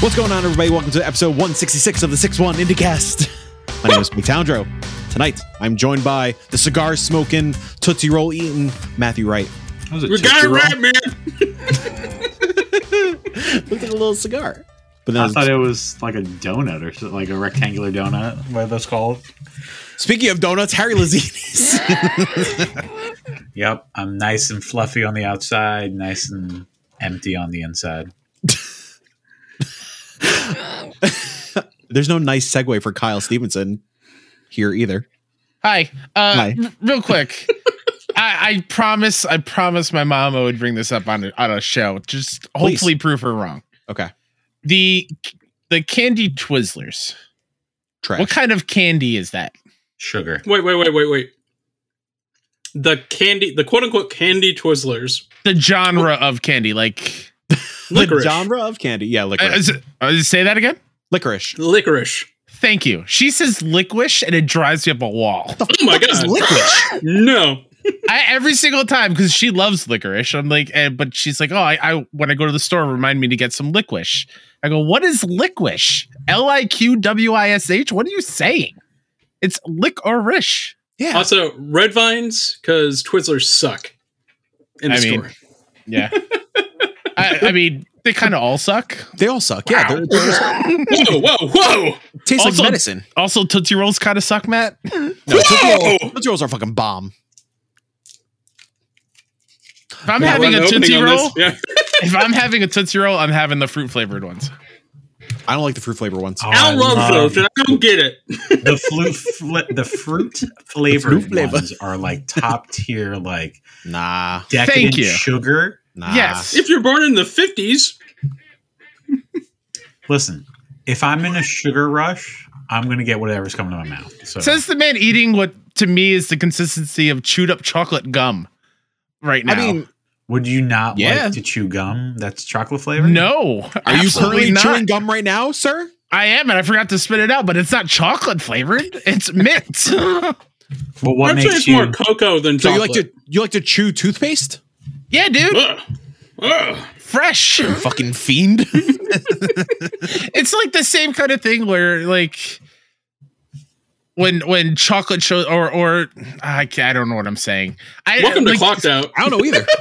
What's going on, everybody? Welcome to episode 166 of the 6-1 IndieCast. My name is Mike Towndrow. Tonight, I'm joined by the cigar smoking, Tootsie Roll eating Matthew Wright. Was it We got it right, man. Looked like a little cigar. But I thought it was like a donut or something, like a rectangular donut. What that's called? speaking of donuts, Harry Lazini's. Yep, I'm nice and fluffy on the outside, nice and empty on the inside. There's no nice segue for Kyle Stevenson here either. Hi. Uh, Hi. r- real quick. I, I promise. I promise my mom I would bring this up on a, on a show. Just hopefully prove her wrong. Okay. The the candy Twizzlers. Trash. What kind of candy is that? Sugar. Wait, wait, wait, wait, wait. The candy, the quote unquote candy Twizzlers. The genre of candy, like the genre of candy. Yeah, uh, licorice. is it, uh, say that again. Licorice. Licorice. Thank you. She says licorice, and it drives me up a wall. Oh my It's god. licorice. No. I, every single time because she loves licorice. I'm like, eh, but she's like, oh, I, I when I go to the store, remind me to get some licorice. I go, what is licorice? L I Q W I S H. What are you saying? It's licorice. Yeah. Also, red vines because Twizzlers suck. In the I mean- store. Yeah. I, I mean, they kind of all suck. They all suck. Yeah, they're, they're just, Whoa, whoa, whoa! taste Also- like medicine. Also, Tootsie Rolls kind of suck, Matt. No, Tootsie Whoa! Rolls, Tootsie Rolls are fucking bomb. If I'm Yeah, having a opening Tootsie Roll. Yeah. if I'm having a Tootsie Roll, I'm having the fruit flavored ones. I don't like the fruit flavor ones. Oh, I love those, and I don't get it. the fruit, fl- the fruit flavored fruit flavor. ones are like top tier, like Nah, decadent you. sugar. Nah. Yes. If you're born in the 50s, Listen, if I'm in a sugar rush, I'm gonna get whatever's coming to my mouth. So Says the man eating what to me is the consistency of chewed up chocolate gum right now. I mean, would you not Yeah. like to chew gum that's chocolate flavored? no. are you currently not. chewing gum right now, sir? I am, and I forgot to spit it out, but it's not chocolate flavored. It's mint. But what I'd say makes it's you? more cocoa than So you like to you like to chew toothpaste? Yeah, dude. Ugh. Ugh. Fresh. Fucking fiend. it's like the same kind of thing where like when when chocolate shows or or I, ca- I don't know what I'm saying. I Welcome like, to Clocked Out. I don't know either.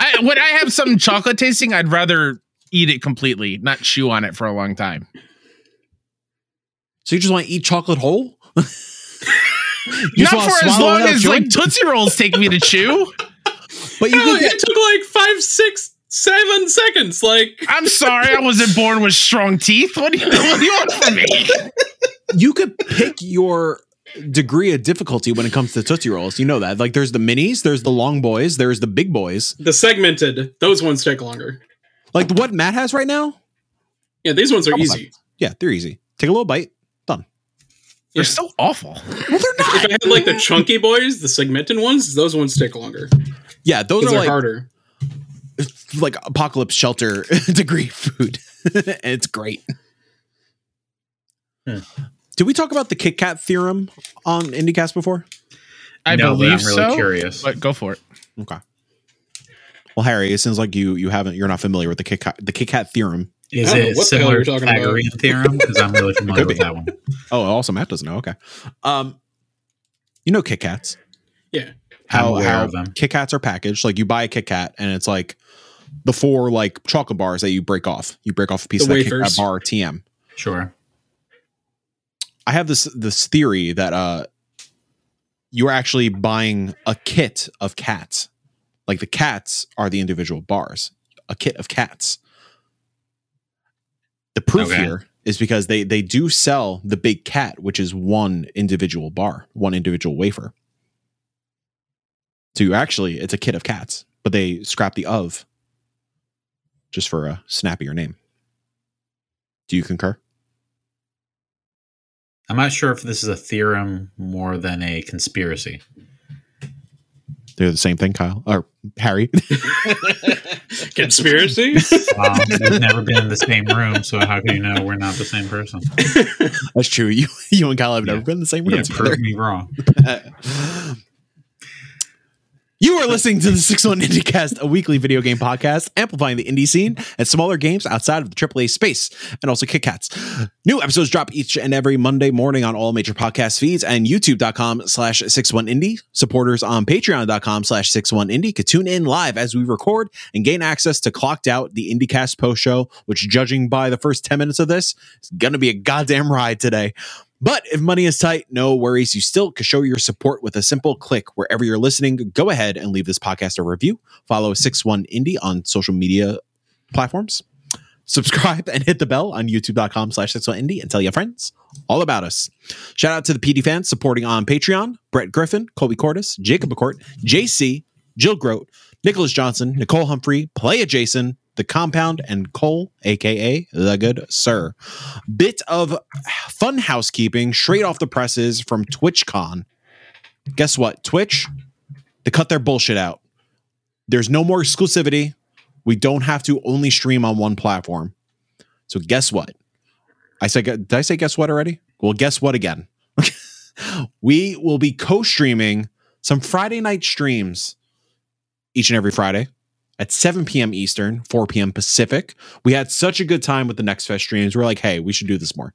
I, when I have some chocolate tasting, I'd rather eat it completely, not chew on it for a long time. So you just want to eat chocolate whole? not for as long as chewing? like Tootsie Rolls take me to chew. But you No, could get it took like five, six, seven seconds. Like, I'm sorry, I wasn't born with strong teeth. What do you, what do you want from me? you could pick your degree of difficulty when it comes to Tootsie Rolls. You know that. Like there's the minis, there's the long boys, there's the big boys. the segmented, those ones take longer. Like what Matt has right now? Yeah, these ones are Couple easy. Yeah, they're easy. Take a little bite. Done. They're Yeah. so awful. Well, they're not. If I had like the chunky boys, the segmented ones, those ones take longer. Yeah, those are like harder. like apocalypse shelter degree food. and it's great. Hmm. Did we talk about the Kit Kat theorem on IndieCast before? I No, believe I'm really so. curious. But go for it. Okay. Well, Harry, it seems like you you haven't you're not familiar with the Kit Kat the Kit Kat theorem. Is I know it what the similar to talking about. Pythagorean theorem? Because I'm really familiar with that one. Oh, also Matt doesn't know. Okay. Um, you know Kit Kats. Yeah. How how of them. Kit Kats are packaged. Like you buy a Kit Kat and it's like the four like chocolate bars that you break off. You break off a piece The of that Kit Kat bar TM. Sure. I have this this theory that uh you're actually buying a kit of cats. Like the cats are the individual bars. A kit of cats. The proof Okay. here is because they they do sell the big cat, which is one individual bar, one individual wafer. So you actually it's a kit of cats, but they scrap the of just for a snappier name. Do you concur? I'm not sure if this is a theorem more than a conspiracy. They're the same thing, Kyle or Harry. Conspiracy? Um, we've never been in the same room, so how can you know we're not the same person? That's true. You you and Kyle have never Yeah. been in the same room Yeah, prove me wrong. you are listening to the 61 IndieCast, a weekly video game podcast amplifying the indie scene and smaller games outside of the AAA space, and also Kit Kats. New episodes drop each and every Monday morning on all major podcast feeds and youtube.com slash 61indie. Supporters on patreon.com slash 61indie could tune in live as we record and gain access to Clocked Out, the IndieCast post show, which, judging by the first 10 minutes of this, is going to be a goddamn ride today. But if money is tight, no worries. You still can show your support with a simple click wherever you're listening. Go ahead and leave this podcast a review. Follow 61 Indie on social media platforms. Subscribe and hit the bell on youtube.com slash 61 Indie and tell your friends all about us. Shout out to the PD fans supporting on Patreon Brett Griffin, Colby Cordis, Jacob McCourt, JC, Jill Grote, Nicholas Johnson, Nicole Humphrey, Playa Jason, The Compound, and Cole, aka The Good Sir. Bit of fun housekeeping straight off the presses from TwitchCon. Guess what? Twitch, they cut their bullshit out. There's no more exclusivity. We don't have to only stream on one platform. So guess what? I said, did I say guess what already? Well, guess what again? we will be co-streaming some Friday night streams each and every Friday at 7 p.m. Eastern, 4 p.m. Pacific. We had such a good time with the Next Fest streams. We're like, hey, we should do this more.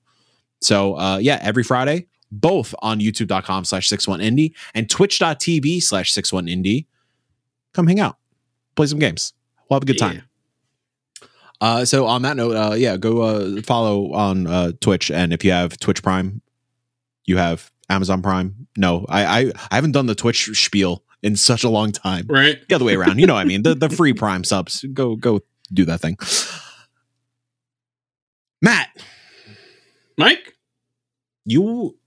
So uh, yeah, every Friday, both on youtube.com slash 61indie and twitch.tv slash 61indie. Come hang out, play some games. We'll have a good time. Uh, so on that note, uh, yeah, go uh, follow on uh, Twitch, and if you have Twitch Prime, you have Amazon Prime. No, I I, I haven't done the Twitch spiel in such a long time. Right. The other way around, you know what I mean? The the free Prime subs. Go go do that thing. Matt, Mike? you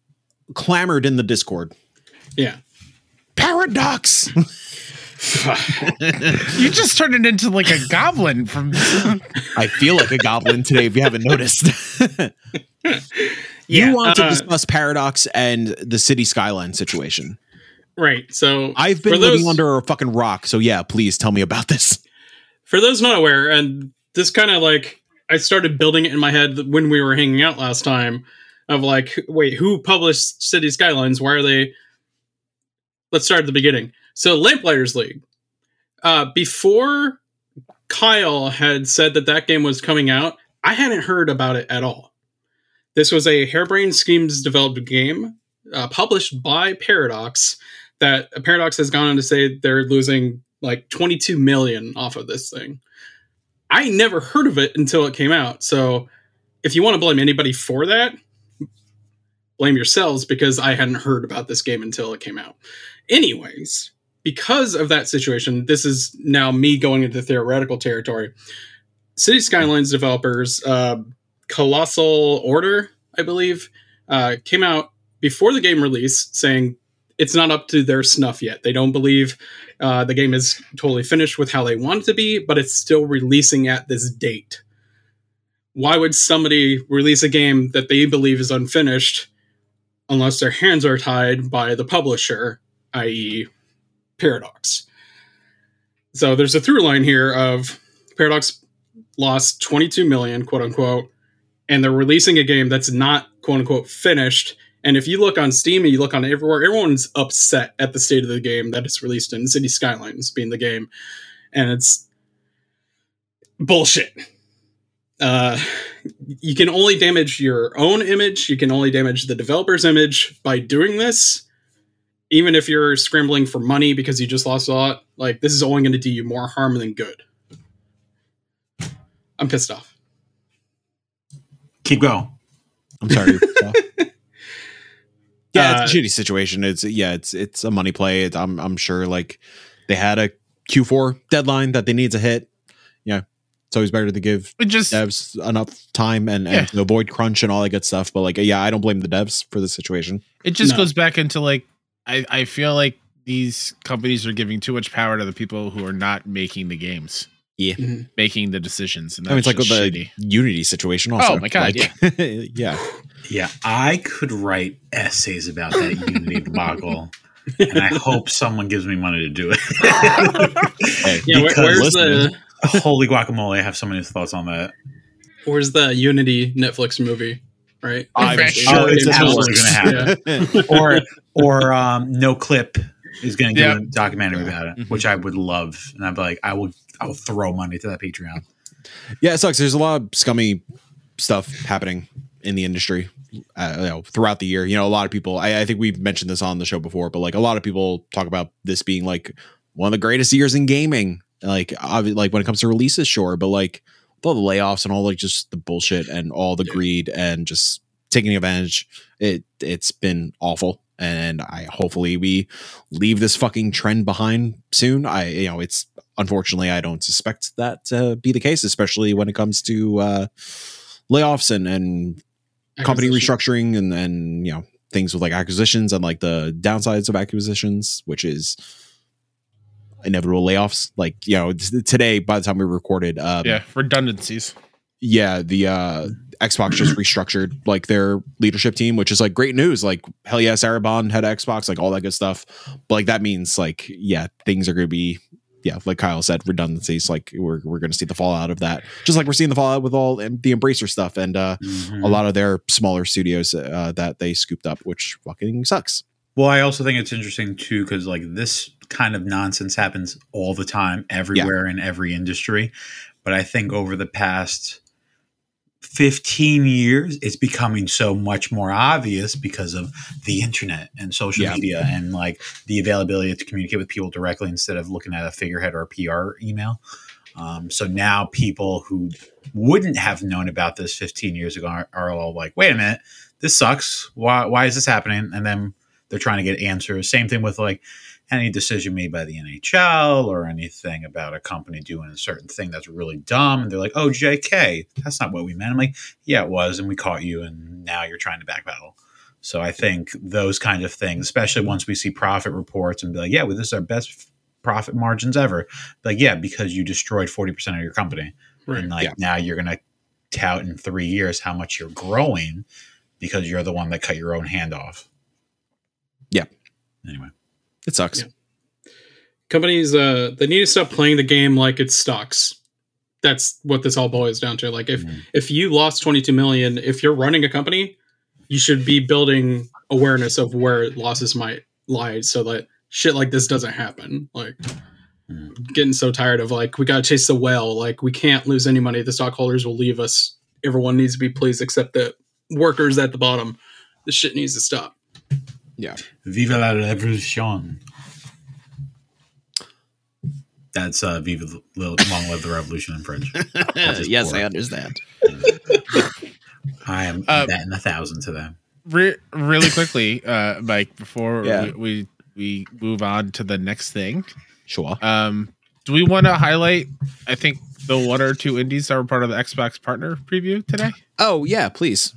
clamored in the Discord. Yeah. Paradox. You just turned it into like a goblin from. I feel like a goblin today. If you haven't noticed, you want to uh, discuss Paradox and the city skyline situation. Right. So I've been living those- under a fucking rock, so yeah, please tell me about this. for those not aware, and this kind of like I started building it in my head when we were hanging out last time of like, wait, who published City Skylines? Why are they? Let's start at the beginning. So, Lamplighters League. Uh, before Kyle had said that that game was coming out, I hadn't heard about it at all. This was a harebrained Schemes developed game uh, published by Paradox. That Paradox has gone on to say they're losing like 22 million off of this thing. I never heard of it until it came out. So if you want to blame anybody for that, blame yourselves because I hadn't heard about this game until it came out. Anyways, because of that situation, this is now me going into theoretical territory. City Skylines developers, uh, Colossal Order, I believe, uh, came out before the game release saying it's not up to their snuff yet. They don't believe uh, the game is totally finished with how they want it to be, but it's still releasing at this date. Why would somebody release a game that they believe is unfinished unless their hands are tied by the publisher, i.e., Paradox? So there's a through line here of Paradox lost 22 million, quote unquote, and they're releasing a game that's not quote unquote finished. And if you look on Steam and you look on everywhere, everyone's upset at the state of the game that it's released in City Skylines being the game. And it's bullshit. Uh, you can only damage your own image, you can only damage the developer's image by doing this. Even if you're scrambling for money because you just lost a lot, like this is only going to do you more harm than good. I'm pissed off. Keep going. I'm sorry. yeah, Uh, it's a shitty situation. It's yeah, it's it's a money play. It, I'm I'm sure like they had a Q4 deadline that they need to hit. Yeah, it's always better to give It just devs enough time and, and Yeah. to avoid crunch and all that good stuff. But like, yeah, I don't blame the devs for the situation. it just No. goes back into like I I feel like these companies are giving too much power to the people who are not making the games. Yeah. Mhm. Making the decisions, and I mean, it's that's like with just the. Unity situation. Also, Oh my God, Like, yeah. Yeah, I could write essays about that Unity debacle, and I hope someone gives me money to do it. Hey, Yeah, where, Because where's listen, the Holy guacamole! I have so many thoughts on that. where's the Unity Netflix movie? Right? I'm sure Oh, it's it's absolutely gonna happen. or or um, Noclip is going to do Yeah. a documentary about it, Mhm. which I would love, and I'd be like, I will, I will throw money to that Patreon. Yeah, it sucks. There's a lot of scummy stuff happening in the industry uh, you know, throughout the year. You know, a lot of people. I, I think we've mentioned this on the show before, but like a lot of people talk about this being like one of the greatest years in gaming. Like, obvi- like when it comes to releases, sure, but like with all the layoffs and all like just the bullshit and all the greed and just taking advantage, it it's been awful. And I hopefully we leave this fucking trend behind soon. I you know it's unfortunately I don't suspect that to be the case, especially when it comes to uh, layoffs and and company restructuring and and you know things with like acquisitions and like the downsides of acquisitions, which is inevitable layoffs. Like you know t- today, by the time we recorded, um, yeah, redundancies. yeah, the uh, Xbox just restructured like their leadership team, which is like great news. Like hell yeah, Sarah Bond head of Xbox, like all that good stuff. But like that means like yeah, things are going to be yeah, like Kyle said, redundancies. Like we're we're going to see the fallout of that, just like we're seeing the fallout with all the Embracer stuff and uh, Mhm. a lot of their smaller studios uh, that they scooped up, which fucking sucks. Well, I also think it's interesting too because like this kind of nonsense happens all the time, everywhere in every industry. But I think over the past 15 years, it's becoming so much more obvious because of the internet and social Yeah. media and like the availability to communicate with people directly instead of looking at a figurehead or a PR email. Um, so now people who wouldn't have known about this 15 years ago are, are all like, wait a minute, this sucks. Why, why is this happening? And then they're trying to get answers. Same thing with like any decision made by the NHL or anything about a company doing a certain thing that's really dumb. And they're like, oh, JK, that's not what we meant. I'm like, yeah, it was. And we caught you. And now you're trying to backpedal. So I think those kind of things, especially once we see profit reports and be like, yeah, well, this is our best profit margins ever. Like, yeah, because you destroyed 40% of your company. Right. And like Yeah. now you're going to tout in three years how much you're growing because you're the one that cut your own hand off. Yeah. Anyway. It sucks. Yeah. companies uh they need to stop playing the game like it's stocks that's what this all boils down to like if Mhm. if you lost 22 million if you're running a company you should be building awareness of where losses might lie so that shit like this doesn't happen like Mhm. getting so tired of like we gotta chase the whale like we can't lose any money the stockholders will leave us everyone needs to be pleased except the workers at the bottom this shit needs to stop Viva la revolution. That's uh, Viva Little Long Live the Revolution in French. yes, poor. I understand. I am Uh, betting a thousand to them. Re- really quickly, uh, Mike, before Yeah. we, we we move on to the next thing, Sure. um, do we want to highlight? I think the one or two indies that were part of the Xbox partner preview today. Oh yeah, please.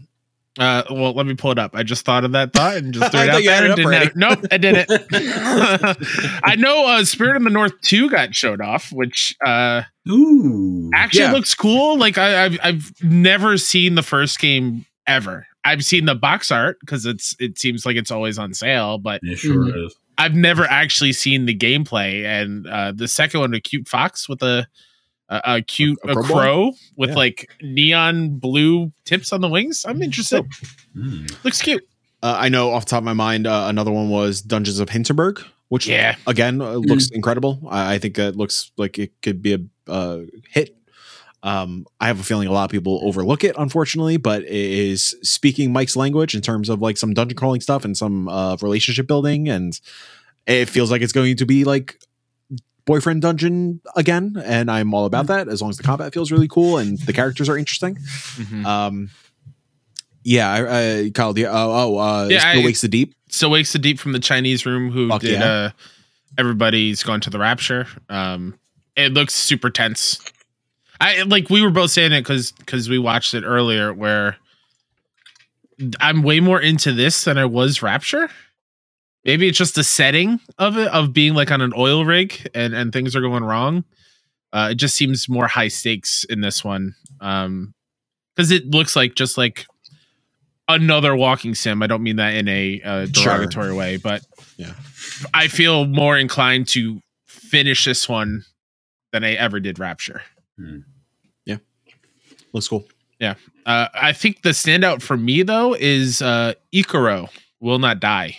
Uh, well, let me pull it up. I just thought of that thought and just threw it out you had there. it and didn't already. have- nope, I didn't. I know uh, Spirit of the North two got showed off, which uh, Ooh. actually Yeah. looks cool. Like I, I've I've never seen the first game ever. I've seen the box art because it's it seems like it's always on sale, but It sure Mhm. is. I've never actually seen the gameplay. And uh, the second one, a cute fox with a a, a cute A- a a, crow crow, with Yeah. like neon blue tips on the wings. I'm interested. Mm. Looks cute. Uh, I know off the top of my mind, uh, another one was Dungeons of Hinterberg, which Yeah. again uh, looks incredible. I, I think that looks like it could be a uh, hit. Um, I have a feeling a lot of people overlook it, unfortunately, but it is speaking Mike's language in terms of like some dungeon crawling stuff and some uh, relationship building, and it feels like it's going to be like boyfriend dungeon again, and I'm all about that as long as the combat feels really cool and the characters are interesting. Mhm. Um, yeah, I, I Kyle, the, oh, oh, uh, Yeah, Still I- Wakes the Deep. So wakes the deep from the Chinese room who Fuck did yeah. uh everybody's gone to the rapture. Um it looks super tense. I like we were both saying it because because we watched it earlier where I'm way more into this than I was Rapture. Maybe it's just the setting of it of being like on an oil rig and and things are going wrong. Uh, it just seems more high stakes in this one. Um, because it looks like just like another walking sim. I don't mean that in a uh, Sure. derogatory way, but Yeah. I feel more inclined to finish this one than I ever did Rapture. Yeah. Looks cool. Yeah. Uh, I think the standout for me though is uh, Ikaro will not die.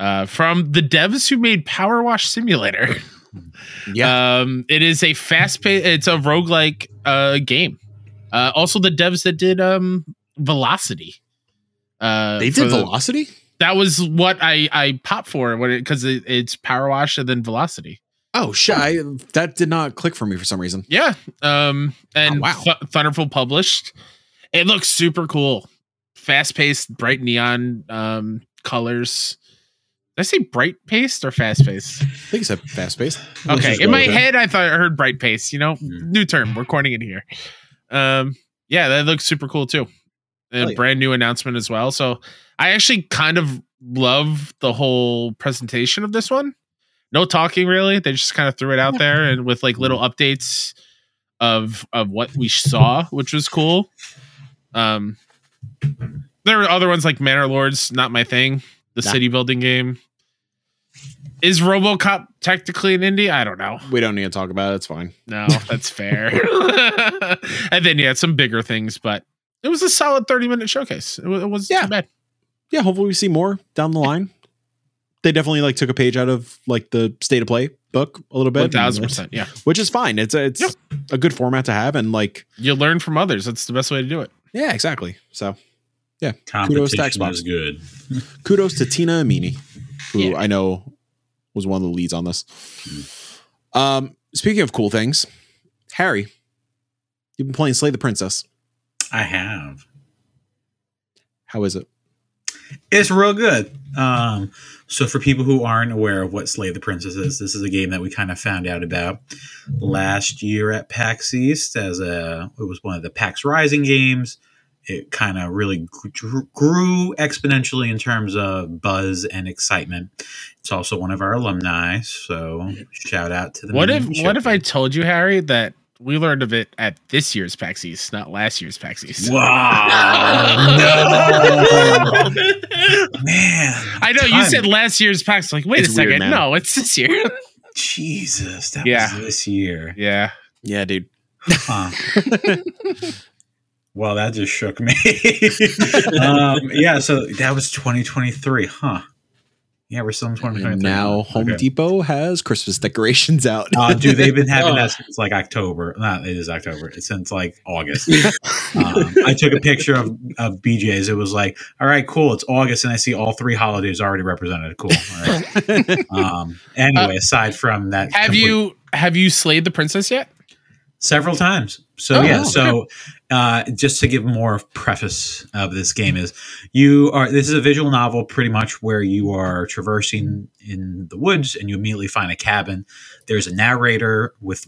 Uh, from the devs who made Power Wash Simulator. Yeah. Um, it is a fast paced, it's a roguelike uh, game. Uh, also, the devs that did um, Velocity. Uh, they did the- Velocity? That was what I I popped for when it because it, it's Power Wash and then Velocity. Oh, shit. I, that did not click for me for some reason. Yeah. Um, and Oh, wow. Th- Thunderful published. It looks super cool. Fast paced, bright neon um, colors. Did I say bright paced or fast paced? I think it's a fast paced. Okay. In my head, I thought I heard bright pace. You know, Hmm. new term. We're coining it here. Um, yeah, that looks super cool too. A Hell yeah. brand new announcement as well. So I actually kind of love the whole presentation of this one. No talking really. They just kind of threw it out there and with like little updates of of what we saw, which was cool. Um there were other ones like Manor Lords, not my thing. The Nah. city building game. Is RoboCop technically an indie? I don't know. We don't need to talk about it. It's fine. No, that's fair. and then yeah, some bigger things, but it was a solid 30 minute showcase. It, wa- it was Yeah. too bad. Yeah, hopefully we see more down the line. They definitely like took a page out of like the state of play book a little bit. One thousand percent, Yeah. Which is fine. It's a, it's Yeah. a good format to have and like You learn from others. That's the best way to do it. yeah, exactly. So yeah, Kudos to Xbox. good. kudos to Tina Amini, who Yeah. I know was one of the leads on this. Um, speaking of cool things, Harry, you've been playing Slay the Princess. I have. How is it? It's real good. Um, so for people who aren't aware of what Slay the Princess is, this is a game that we kind of found out about last year at PAX East as a it was one of the PAX Rising games. It kind of really grew, grew exponentially in terms of buzz and excitement. It's also one of our alumni, so shout out to the What if what if I told you, Harry, that we learned of it at this year's PAX East, not last year's PAX East? Wow, no, man! I know you said last year's PAX. Like, wait It's a second. weird, no, it's this year. Jesus, that Yeah. was this year. yeah. Yeah, dude. Huh. well, that just shook me. um, yeah, so that was 2023, huh? Yeah, we're still in 2023. Now Home Okay. Depot has Christmas decorations out. Uh, dude, they've been having Oh. that since like October. Not it is October. It's since like August. um, I took a picture of, of BJ's. It was like, all right, cool. It's August, and I see all three holidays already represented. Cool. All right. Um, anyway, aside from that, Uh, Have complete- you have you slayed the princess yet? several times. So Oh, yeah, okay. so uh, just to give more preface of this game is you are this is a visual novel pretty much where you are traversing in the woods and you immediately find a cabin. There's a narrator with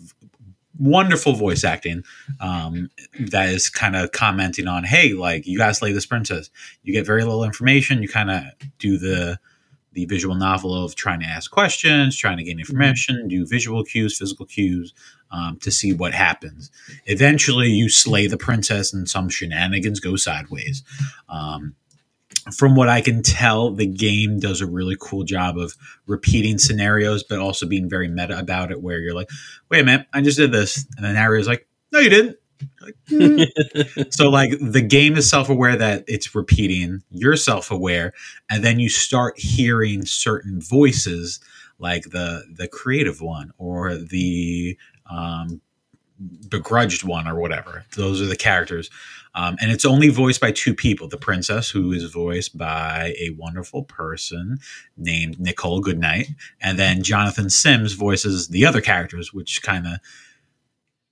wonderful voice acting um, that is kind of commenting on, hey, like you guys slay this princess. You get very little information. You kind of do the the visual novel of trying to ask questions, trying to gain information, do visual cues, physical cues, um, to see what happens. Eventually, you slay the princess, and some shenanigans go sideways. Um, from what I can tell, the game does a really cool job of repeating scenarios, but also being very meta about it. Where you're like, "Wait a minute, I just did this," and the narrator's like, "No, you didn't." Like, "Hmm." so like the game is self-aware that it's repeating you're self-aware and then you start hearing certain voices like the the creative one or the um, begrudged one or whatever. Those are the characters. Um, and it's only voiced by two people the princess, who is voiced by a wonderful person named Nicole Goodnight. And then Jonathan Sims voices the other characters, which kind of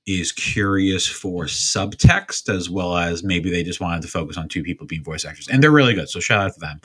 is curious for subtext as well as maybe they just wanted to focus on two people being voice actors. And they're really good. So shout out to them.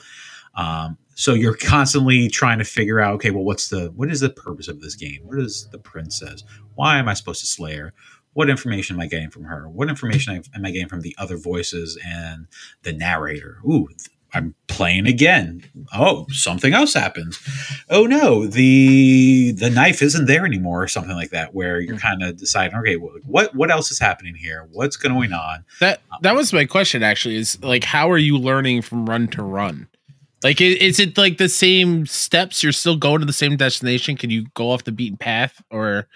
Um, so you're constantly trying to figure out, okay, well, what's the what is the purpose of this game? What is the princess? Why am I supposed to slay her? What information am I getting from her? What information am I getting from the other voices and the narrator? Ooh, I'm playing again. Oh, something else happens. Oh no, the the knife isn't there anymore, or something like that. Where you're hmm. kind of deciding, okay, well, what what else is happening here? What's going on? That that um, was my question actually is like how are you learning from run to run? Like is it like the same steps you're still going to the same destination? Can you go off the beaten path or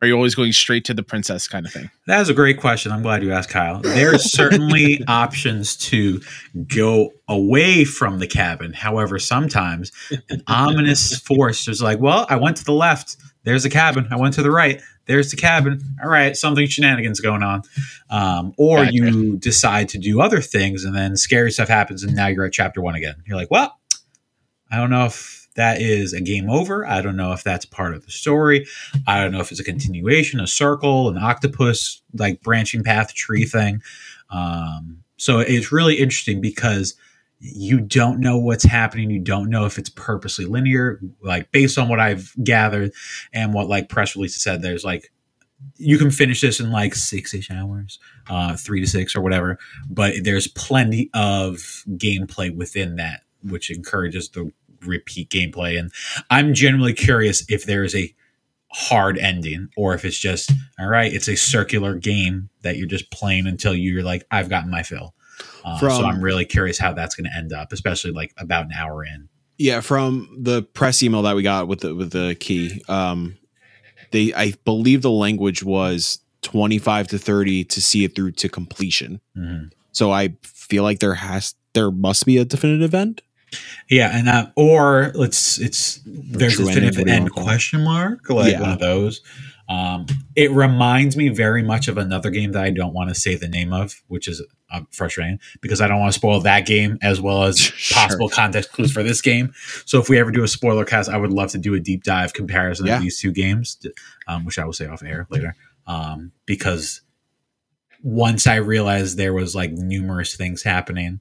Are you always going straight to the princess kind of thing? That is a great question. I'm glad you asked, Kyle. There's certainly options to go away from the cabin. However, sometimes an ominous force is like, well, I went to the left. There's the cabin. I went to the right. There's the cabin. All right, something shenanigans going on. Um, or Gotcha. you decide to do other things, and then scary stuff happens, and now you're at chapter one again. You're like, well, I don't know if that is a game over. I don't know if that's part of the story. I don't know if it's a continuation, a circle, an octopus like branching path tree thing. Um, so it's really interesting because you don't know what's happening. You don't know if it's purposely linear. Like based on what I've gathered and what like press releases said, there's like you can finish this in like six ish hours, uh, three to six or whatever. But there's plenty of gameplay within that, which encourages the repeat gameplay. And I'm generally curious if there is a hard ending or if it's just all right. It's a circular game that you're just playing until you're like, I've gotten my fill. Uh, so I'm really curious how that's going to end up, especially like about an hour in. Yeah, from the press email that we got with the with the key, um, they I believe the language was twenty five to thirty to see it through to completion. Mhm. So I feel like there has there must be a definitive end. Yeah, and uh, or let's it's there's a definitive end wanna call it. question mark like Yeah. one of those. Um, it reminds me very much of another game that I don't want to say the name of, which is uh, frustrating because I don't want to spoil that game as well as Sure. possible context clues for this game. So if we ever do a spoiler cast, I would love to do a deep dive comparison Yeah. of these two games, um, which I will say off air later, um, because once I realized there was like numerous things happening,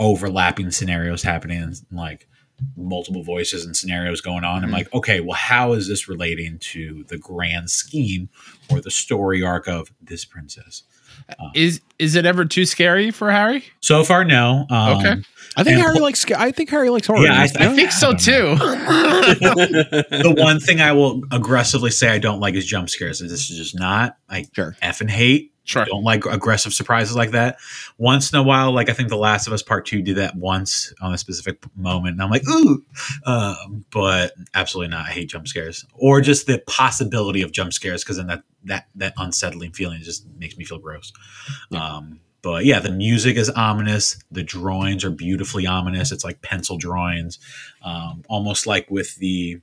overlapping scenarios happening, and like multiple voices and scenarios going on. I'm Mhm. like, okay, well, how is this relating to the grand scheme or the story arc of this princess? Is is it ever too scary for Harry? So far, no. Um, Okay. I think And- Harry likes I think Harry likes horror. Yeah, I- games. I think so don't too. The one thing I will aggressively say I don't like is jump scares. This is just not I Sure. effing hate. Sure. Don't like aggressive surprises like that. Once in a while, like I think The Last of Us Part Two did that once on a specific moment, and I'm like, ooh, um, but absolutely not. I hate jump scares or just the possibility of jump scares because then that that that unsettling feeling just makes me feel gross. Um, but yeah, the music is ominous. The drawings are beautifully ominous. It's like pencil drawings, um, almost like with the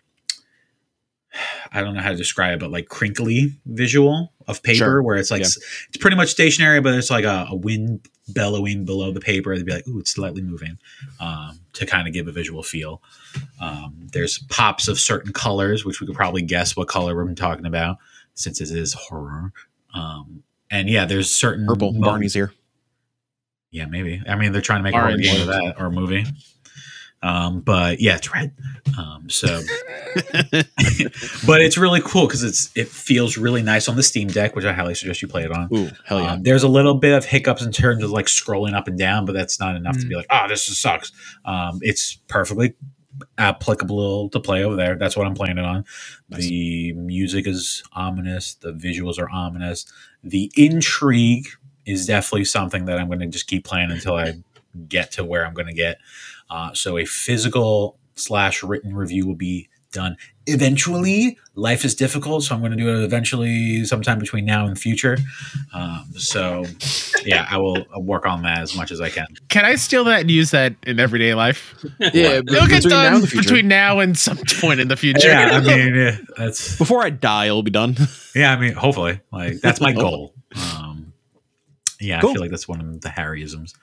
I don't know how to describe it, but like crinkly visual of paper Sure. where it's like Yeah. it's pretty much stationary, but it's like a, a wind bellowing below the paper. They'd be like, "Ooh, it's slightly moving," um, to kind of give a visual feel. Um, there's pops of certain colors, which we could probably guess what color we're talking about, since it is horror. Um, and yeah, there's certain Purple. moments- Barney's here. yeah, maybe. I mean, they're trying to make a horror game of that or a movie. Um, but yeah, it's red. Um, so, but it's really cool because it's it feels really nice on the Steam Deck, which I highly suggest you play it on. Ooh, hell yeah. Um, there's a little bit of hiccups in terms of like scrolling up and down, but that's not enough to Mm. be like, oh, this just sucks. Um, it's perfectly applicable to play over there. That's what I'm playing it on. Nice. The music is ominous. The visuals are ominous. The intrigue is definitely something that I'm going to just keep playing until I get to where I'm going to get. Uh, so a physical slash written review will be done eventually. Life is difficult, so I'm going to do it eventually, sometime between now and the future. Um, so yeah, I will work on that as much as I can. Can I steal that and use that in everyday life? yeah, It'll get between now done and between now and some point in the future. Yeah, I mean yeah, that's Before I die, it'll be done. yeah. I mean, hopefully, like that's my goal. Um, yeah, I feel like that's one of the Harryisms.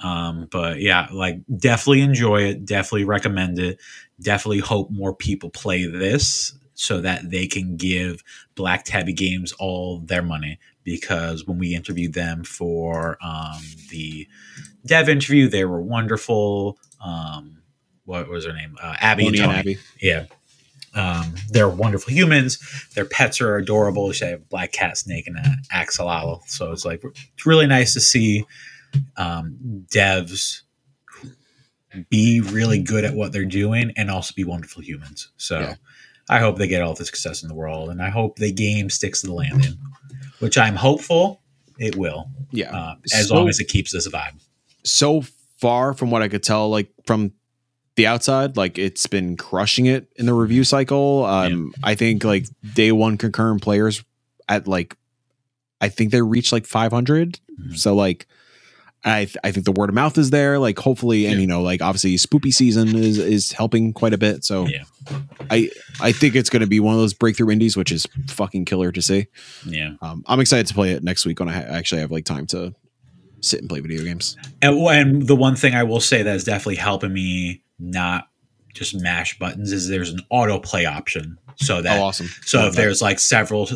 Um, but yeah, like definitely enjoy it. Definitely recommend it. Definitely hope more people play this so that they can give Black Tabby Games all their money. Because when we interviewed them for um, the dev interview, they were wonderful. Um, what was her name? Uh, Abby and Bonnie and Tony. Abby. Yeah. Um, they're wonderful humans. Their pets are adorable. They have a black cat, snake, and an axolotl. So it's like it's really nice to see um, devs be really good at what they're doing and also be wonderful humans. So Yeah. I hope they get all the success in the world, and I hope the game sticks to the landing, which I'm hopeful it will, Yeah. uh, as So- long as it keeps this vibe. so far from what I could tell, like from the outside, like it's been crushing it in the review cycle. Um, I think like day one concurrent players at like, I think they reached like 500. Mhm. So like, I th- I think the word of mouth is there. Like hopefully, and Yeah. you know, like obviously, spoopy season is is helping quite a bit. So Yeah. I I think it's going to be one of those breakthrough indies, which is fucking killer to see. Yeah. Um, I'm excited to play it next week when I ha- actually have like time to sit and play video games. And, and the one thing I will say that is definitely helping me not just mash buttons is there's an autoplay option. So that oh, awesome! So Love if that. there's like several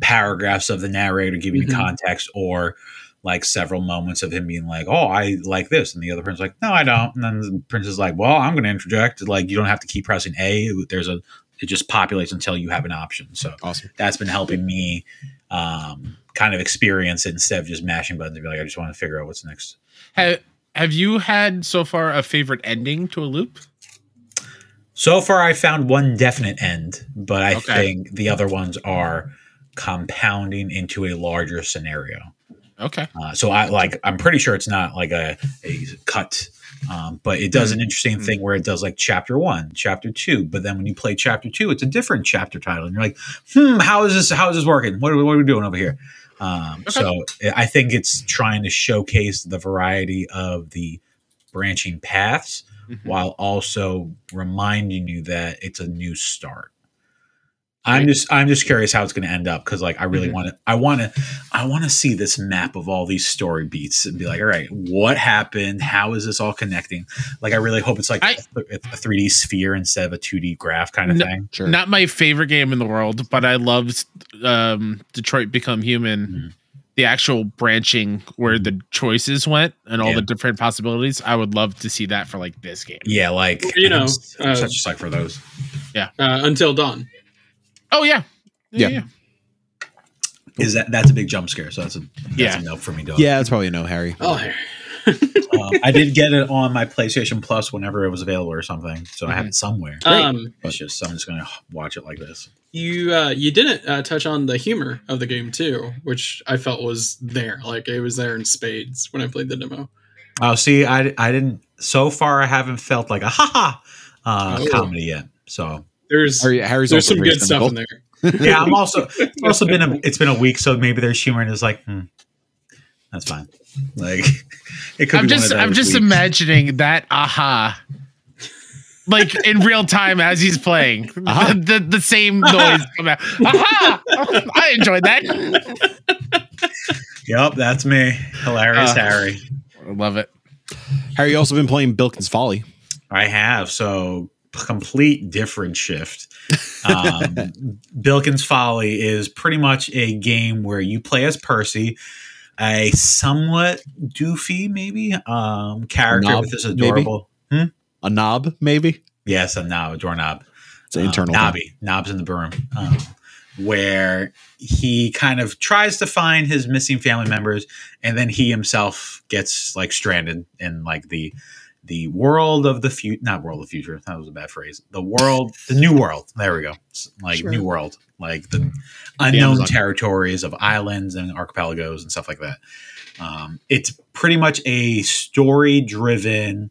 paragraphs of the narrator giving Mhm. you context or like several moments of him being like, Oh, I like this, and the other person's like, No, I don't. And then the prince is like, Well, I'm gonna interject. Like you don't have to keep pressing A. There's a it just populates until you have an option. So awesome. that's been helping me um kind of experience it instead of just mashing buttons and be like, I just want to figure out what's next. Have, have you had so far a favorite ending to a loop? So far, I found one definite end, but I Okay. think the other ones are compounding into a larger scenario. Okay. Uh, so I like I'm pretty sure it's not like a, a cut, um, but it does an interesting Mm. thing where it does like chapter one, chapter two, but then when you play chapter two, it's a different chapter title, and you're like, hmm, how is this? How is this working? What are, we- what are we doing over here? Um, Okay. So I think it's trying to showcase the variety of the branching paths Mhm. while also reminding you that it's a new start. I'm just I'm just curious how it's going to end up because like I really Mhm. want to I want to I want to see this map of all these story beats and be like, all right, what happened? How is this all connecting? Like I really hope it's like I- a, a 3D sphere instead of a 2D graph kind of No. thing. Sure. Not my favorite game in the world, but I loved um, Detroit Become Human. Mhm. The actual branching where the choices went and all Yeah. the different possibilities. I would love to see that for like this game. Yeah, like You know, I'm s- I'm uh, such a suck for those. uh, until dawn. Oh yeah. Yeah. Is that that's a big jump scare? So that's a that's Yeah. a no for me, dog. yeah, that's probably a no, Harry. Oh, there. um, I did get it on my PlayStation Plus whenever it was available or something, so I have it somewhere. Um, It's just I'm just gonna watch it like this. you uh, you didn't uh, touch on the humor of the game too, which I felt was there. Like it was there in spades when I played the demo. Oh, see, I, I didn't. So far, I haven't felt like a ha ha uh, Oh. comedy yet. So There's Harry, Harry's there's some very good stuff in there. yeah, I'm also. It's also been a. It's been a week, so maybe there's humor and it's like, hmm, that's fine. Like it could. I'm be one just of I'm those just weeks. imagining that aha. Like in real time as he's playing, Aha. the, the the same noise come out. Aha! I enjoyed that. Yep, that's me. Hilarious, Uh, Harry. I love it. Harry you also been playing Bilkins Folly. I have so complete different shift. Um, Bilkins Folly is pretty much a game where you play as Percy, a somewhat doofy maybe um, character Knob, with this adorable. A knob, maybe. Yes, a knob, a doorknob. It's an Um, internal. thing. knobby, knobs in the broom, um, where he kind of tries to find his missing family members, and then he himself gets like stranded in like the the world of the future, not world of the future. That was a bad phrase. The world, the new world. There we go. It's like Sure. new world, like the unknown Amazon. territories of islands and archipelagos and stuff like that. Um, it's pretty much a story driven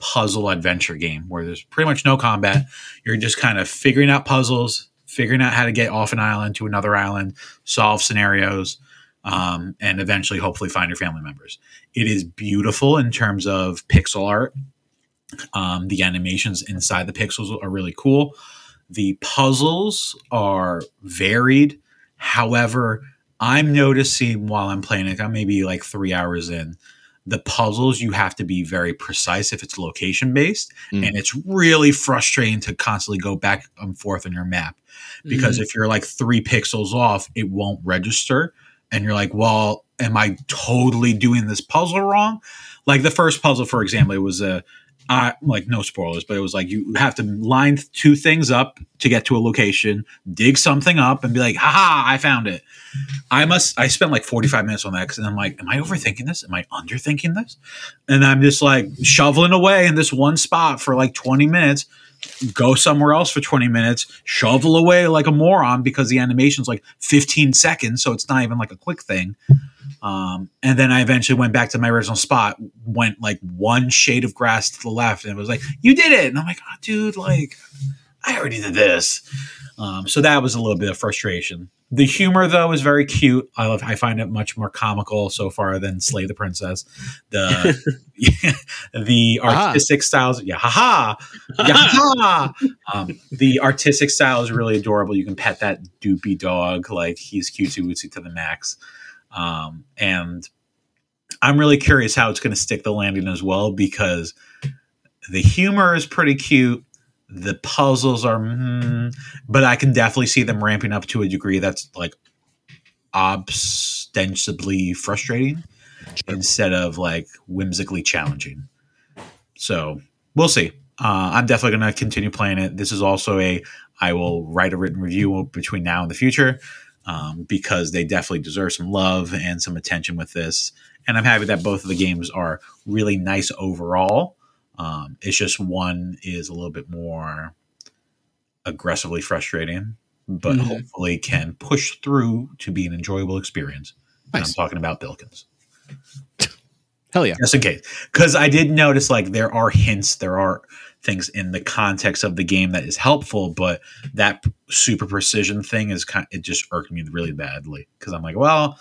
puzzle adventure game where there's pretty much no combat. You're just kind of figuring out puzzles, figuring out how to get off an island to another island, solve scenarios, um, and eventually, hopefully, find your family members. It is beautiful in terms of pixel art. Um, the animations inside the pixels are really cool. The puzzles are varied. However, I'm noticing while I'm playing it, I'm maybe like three hours in, the puzzles you have to be very precise if it's location based Mm. and it's really frustrating to constantly go back and forth on your map because if you're like three pixels off it won't register and you're like well am i totally doing this puzzle wrong? Like the first puzzle for example it was a uh, like no spoilers but it was like you have to line two things up to get to a location dig something up and be like haha i found it. I must i spent like 45 minutes on that because i'm like am i overthinking this? Am i underthinking this? And i'm just like shoveling away in this one spot for like 20 minutes go somewhere else for 20 minutes, shovel away like a moron because the animation's like 15 seconds, so it's not even like a quick thing. Um, and then I eventually went back to my original spot, went like one shade of grass to the left, and it was like, "You did it!" And I'm like, "Oh, dude, like I already did this." Um, so that was a little bit of frustration. The humor, though, is very cute. I love. I find it much more comical so far than Slay the Princess. The the Ah. artistic styles, yeah, haha, yeah, ha. Um, the artistic style is really adorable. You can pet that doopy dog like he's cutesy wootsy to the max. Um, and I'm really curious how it's going to stick the landing as well because the humor is pretty cute. The puzzles are, mm, but I can definitely see them ramping up to a degree that's like ostensibly frustrating instead of like whimsically challenging. So we'll see. Uh, I'm definitely going to continue playing it. This is also a I will write a written review between now and the future um, because they definitely deserve some love and some attention with this. And I'm happy that both of the games are really nice overall. Um, it's just one is a little bit more aggressively frustrating, but Mhm. hopefully can push through to be an enjoyable experience. Nice. I'm talking about Bilkins Hell yeah. just in case because i did notice like there are hints there are things in the context of the game that is helpful but that super precision thing is kind it just irked me really badly because i'm like well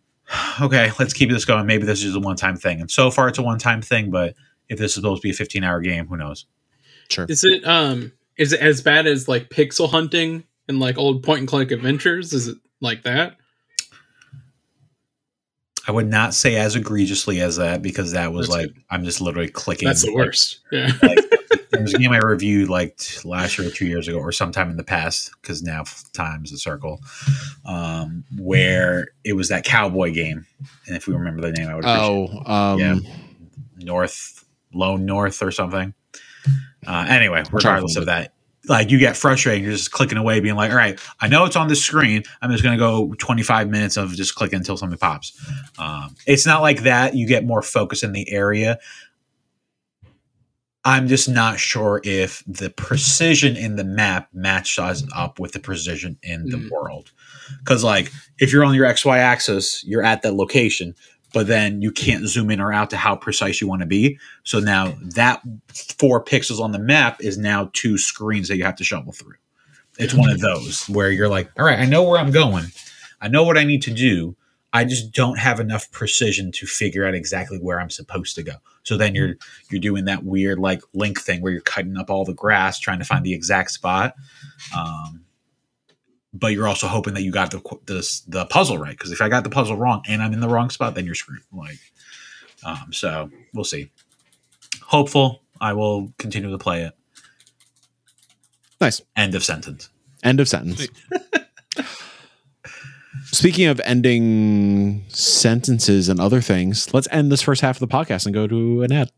okay let's keep this going maybe this is a one-time thing and so far it's a one-time thing but if this is supposed to be a 15 hour game who knows Sure. Is it um is it as bad as like pixel hunting and like old point and click adventures? Is it like that? i would not say as egregiously as that because that was That's like i'm just literally clicking That's the worst. Yeah. there was a game I reviewed like last year or two years ago or sometime in the past because now f- time's a circle, um, where it was that cowboy game. And if we remember the name, I would appreciate Oh, um, Yeah. North, Lone North or something. Uh, anyway, regardless of that, like you get frustrated, you're just clicking away, being like, all right, I know it's on the screen. I'm just going to go 25 minutes of just clicking until something pops. Um, it's not like that. You get more focus in the area. I'm just not sure if the precision in the map matches up with the precision in the Mm. world. Because, like, if you're on your XY axis, you're at that location, but then you can't zoom in or out to how precise you want to be. So now that four pixels on the map is now two screens that you have to shovel through. It's one of those where you're like, all right, I know where I'm going, I know what I need to do. I just don't have enough precision to figure out exactly where I'm supposed to go. So then you're you're doing that weird like link thing where you're cutting up all the grass trying to find the exact spot. Um, but you're also hoping that you got the the, the puzzle right because if I got the puzzle wrong and I'm in the wrong spot, then you're screwed. Like, um, so we'll see. Hopeful, I will continue to play it. Nice. End of sentence. End of sentence. Speaking of ending sentences and other things, let's end this first half of the podcast and go to an ad.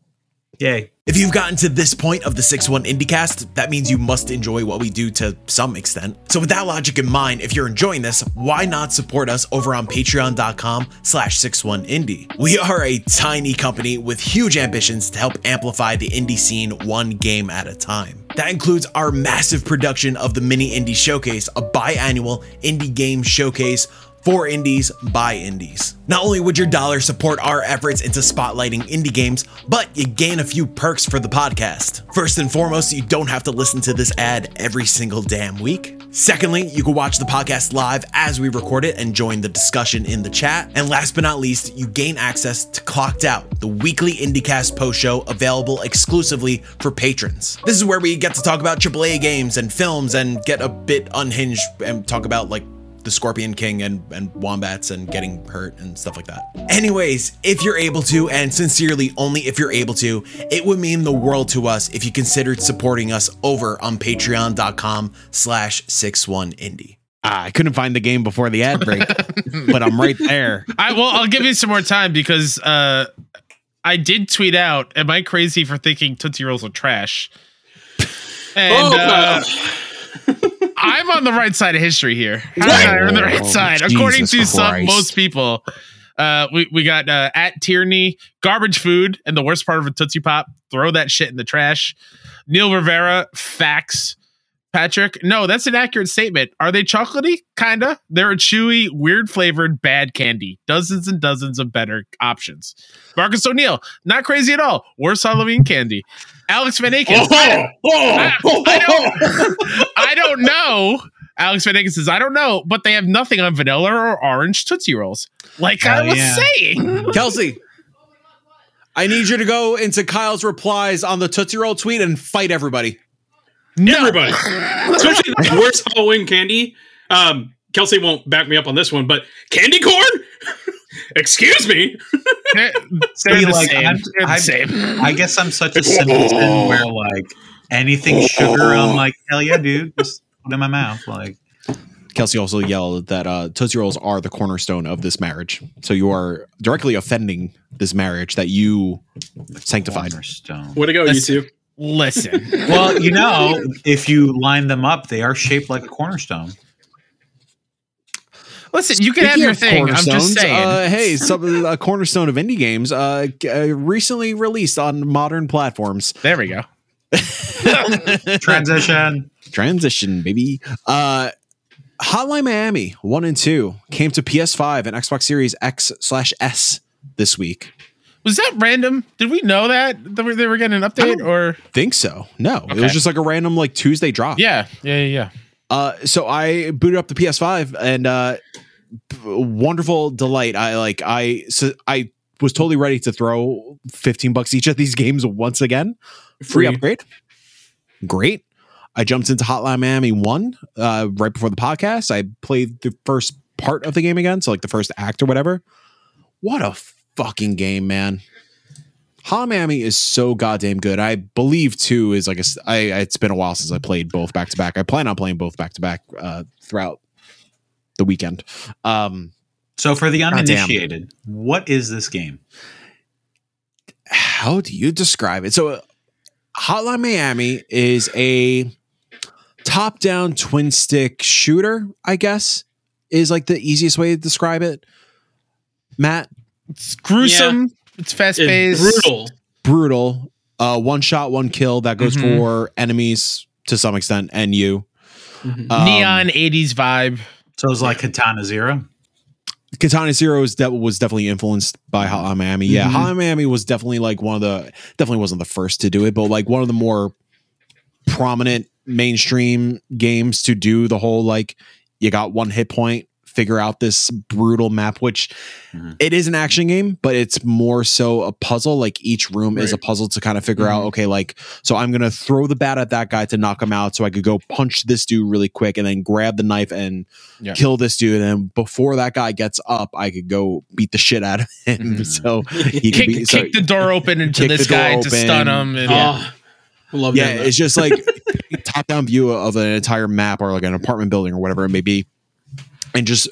Yay! If you've gotten to this point of the 6-1 IndieCast, that means you must enjoy what we do to some extent. So with that logic in mind, if you're enjoying this, why not support us over on patreon.com slash 61indie? We are a tiny company with huge ambitions to help amplify the indie scene one game at a time. That includes our massive production of the Mini Indie Showcase, a biannual indie game showcase for indies by indies. Not only would your dollar support our efforts into spotlighting indie games, but you gain a few perks for the podcast. First and foremost, you don't have to listen to this ad every single damn week. Secondly, you can watch the podcast live as we record it and join the discussion in the chat. And last but not least, you gain access to Clocked Out, the weekly IndieCast post show available exclusively for patrons. This is where we get to talk about AAA games and films and get a bit unhinged and talk about like the Scorpion King and, and wombats and getting hurt and stuff like that. Anyways, if you're able to, and sincerely only if you're able to, it would mean the world to us if you considered supporting us over on patreon.com slash 61indie. Ah, I couldn't find the game before the ad break, but I'm right there. I well, I'll give you some more time because uh, I did tweet out. Am I crazy for thinking Tootsie Rolls are trash? And oh, uh, uh, I'm on the right side of history here. I'm on the right Oh, side, according Jesus to some Christ. most people. Uh, we we got uh, at Tierney garbage food and the worst part of a Tootsie Pop. Throw that shit in the trash. Neil Rivera facts. Patrick, no, that's an accurate statement. Are they chocolatey? Kinda. They're a chewy, weird flavored bad candy. Dozens and dozens of better options. Marcus O'Neill, not crazy at all. Worst Halloween candy. Alex Van Akens. I, I- I don't, I don't know. Alex Van Akens says, I don't know, but they have nothing on vanilla or orange Tootsie Rolls. Like I was yeah. saying. Kelsey, I need you to go into Kyle's replies on the Tootsie Roll tweet and fight everybody. Everybody, especially the worst Halloween candy. Um, Kelsey won't back me up on this one, but candy corn. Excuse me. They're, they're the like, same. I'm- They're I'm- same. I guess I'm such a simpleton where like anything sugar, I'm like, hell yeah, dude, just put it in my mouth. Like, Kelsey also yelled that uh, Tootsie Rolls are the cornerstone of this marriage. So you are directly offending this marriage that you sanctified. cornerstone. Way to go, you two. Listen. Well, you know, if you line them up, they are shaped like a cornerstone. Listen, you can have your of thing. I'm just saying. Uh, hey, some a cornerstone of indie games uh, uh, recently released on modern platforms. there we go. Transition. Transition, baby. Uh, Hotline Miami one and two came to PS5 and Xbox Series X slash S this week. Was that random? Did we know that they were, getting an update or? Think so? No, it was just like a random like Tuesday drop. Yeah, yeah, yeah, yeah. Uh, so I booted up the PS5 and uh, wonderful delight. I like I so I was totally ready to throw 15 bucks each of these games once again. Free Free. upgrade. Great. I jumped into Hotline Miami 1 uh, right before the podcast. I played the first part of the game again, so like the first act or whatever. What a fucking game, man. Miami is so goddamn good. I believe too is like a. I it's been a while since I played both back to back. I plan on playing both back to back uh, throughout the weekend. Um, So for the Goddamn. uninitiated, what is this game? how do you describe it? So, uh, Hotline Miami is a top-down twin stick shooter. I guess is like the easiest way to describe it. Matt, It's gruesome. It's fast paced, brutal. brutal. Uh, one shot, one kill. That goes Mhm. for enemies to some extent, and you. Mhm. Um, Neon 80s vibe. So it's like Katana Zero. Katana Zero is de- was definitely influenced by Hotline Miami. Yeah, Mhm. Hotline Miami was definitely like one of the definitely wasn't the first to do it, but like one of the more prominent mainstream games to do the whole like you got one hit point, figure out this brutal map, which Mhm. it is an action game, but it's more so a puzzle. Like each room is a puzzle to kind of figure out, okay, like so I'm gonna throw the bat at that guy to knock him out, so I could go punch this dude really quick and then grab the knife and Yeah. kill this dude. And before that guy gets up, I could go beat the shit out of him. Mhm. So he could Kick, be so, kick the door open into this the door guy to stun him. And, Oh, love yeah, that. it's just like top down view of an entire map or like an apartment building or whatever it may be, and just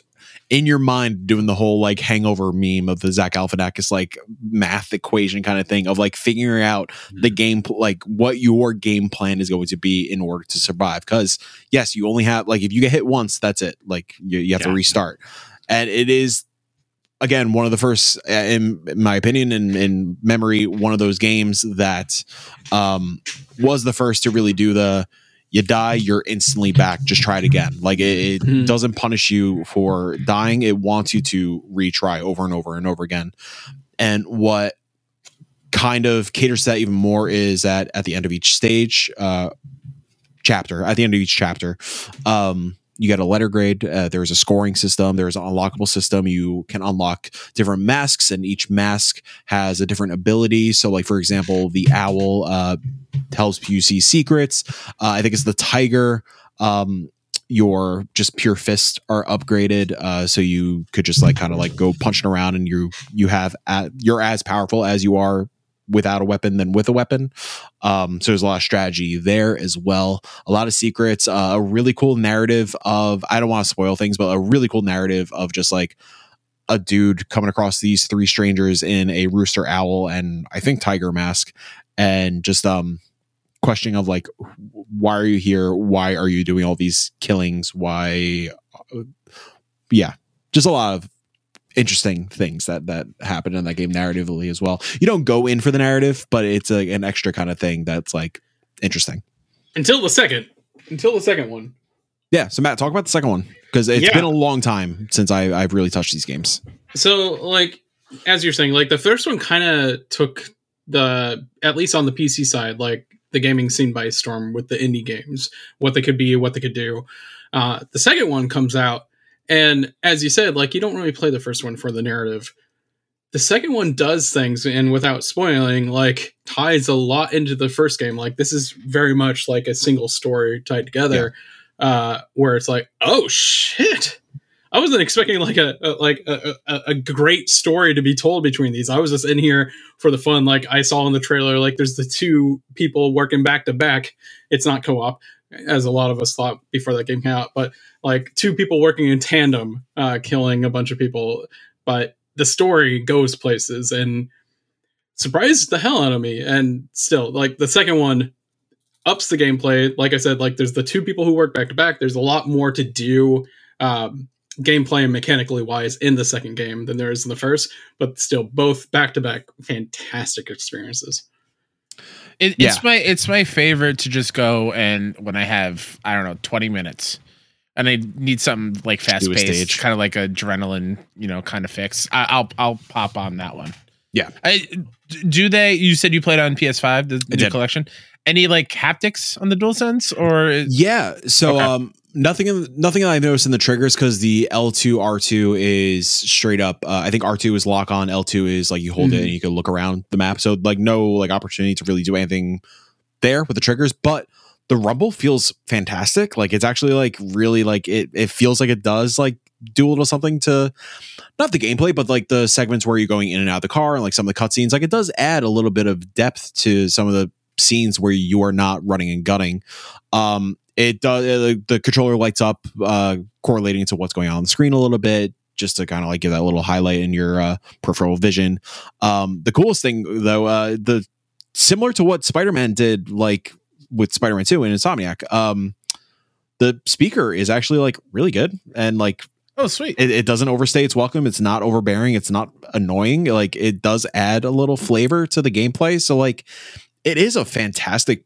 in your mind doing the whole like hangover meme of the Zach Galifianakis like math equation kind of thing of like figuring out the game like what your game plan is going to be in order to survive. Because yes, you only have like if you get hit once, that's it. Like you, you have to restart, and it is again one of the first uh, in, in my opinion and in memory one of those games that um was the first to really do the you die you're instantly back. Just try it again. Like it, it Mhm. doesn't punish you for dying. It wants you to retry over and over and over again. And what kind of caters to that even more is that at the end of each stage uh chapter at the end of each chapter um you get a letter grade uh, there's a scoring system there's an unlockable system. You can unlock different masks and each mask has a different ability. So like for example the owl uh helps you see secrets. Uh, i think it's the tiger um your just pure fists are upgraded uh so you could just like kind of like go punching around and you you have at, you're as powerful as you are without a weapon than with a weapon. Um so there's a lot of strategy there as well. A lot of secrets uh, a really cool narrative of i don't want to spoil things but a really cool narrative of just like a dude coming across these three strangers in a rooster owl and i think tiger mask and just um questioning of like why are you here? Why are you doing all these killings? Why uh, yeah just a lot of interesting things that that happen in that game narratively as well. You don't go in for the narrative, but it's a, an extra kind of thing that's like interesting. Until the second. Until the second one. Yeah. So Matt, talk about the second one because it's Yeah. been a long time since I, I've really touched these games. So, like, as you're saying, like the first one kind of took the at least on the PC side, like the gaming scene by storm with the indie games, what they could be, what they could do. Uh, the second one comes out, and as you said, like you don't really play the first one for the narrative. The second one does things, and without spoiling, like ties a lot into the first game. Like this is very much like a single story tied together, uh, where it's like, oh shit, I wasn't expecting like a, a like a, a, a great story to be told between these. I was just in here for the fun. Like I saw in the trailer, like there's the two people working back to back. It's not co-op, as a lot of us thought before that game came out, but like two people working in tandem, uh, killing a bunch of people. But the story goes places and surprised the hell out of me. And still, like the second one ups the gameplay. Like I said, like there's the two people who work back to back. There's a lot more to do. Um, gameplay and mechanically wise in the second game than there is in the first, but still both back to back fantastic experiences. It, Yeah. It's my it's my favorite to just go and when I have I don't know twenty minutes, and I need something like fast paced, kind of like adrenaline, you know, kind of fix. I, I'll I'll pop on that one. Yeah. I, do they? You said you played on PS5, the I new collection. Any like haptics on the DualSense or? is- Yeah. So Okay. um nothing in nothing that I've noticed in the triggers because the L2 R2 is straight up uh, I think R2 is lock on, L2 is like you hold it Mhm. and you can look around the map. So like no like opportunity to really do anything there with the triggers, but the rumble feels fantastic. Like it's actually like really like it it feels like it does like do a little something to not the gameplay, but like the segments where you're going in and out of the car and like some of the cutscenes. Like it does add a little bit of depth to some of the scenes where you are not running and gunning. Um, it does uh, the controller lights up, uh, correlating to what's going on on the screen a little bit, just to kind of like give that little highlight in your uh, peripheral vision. Um, the coolest thing though, uh, the similar to what Spider Man did, like with Spider Man Two and Insomniac. Um, the speaker is actually like really good and like Oh, sweet. it, it doesn't overstay its welcome. It's not overbearing. It's not annoying. Like it does add a little flavor to the gameplay. So like it is a fantastic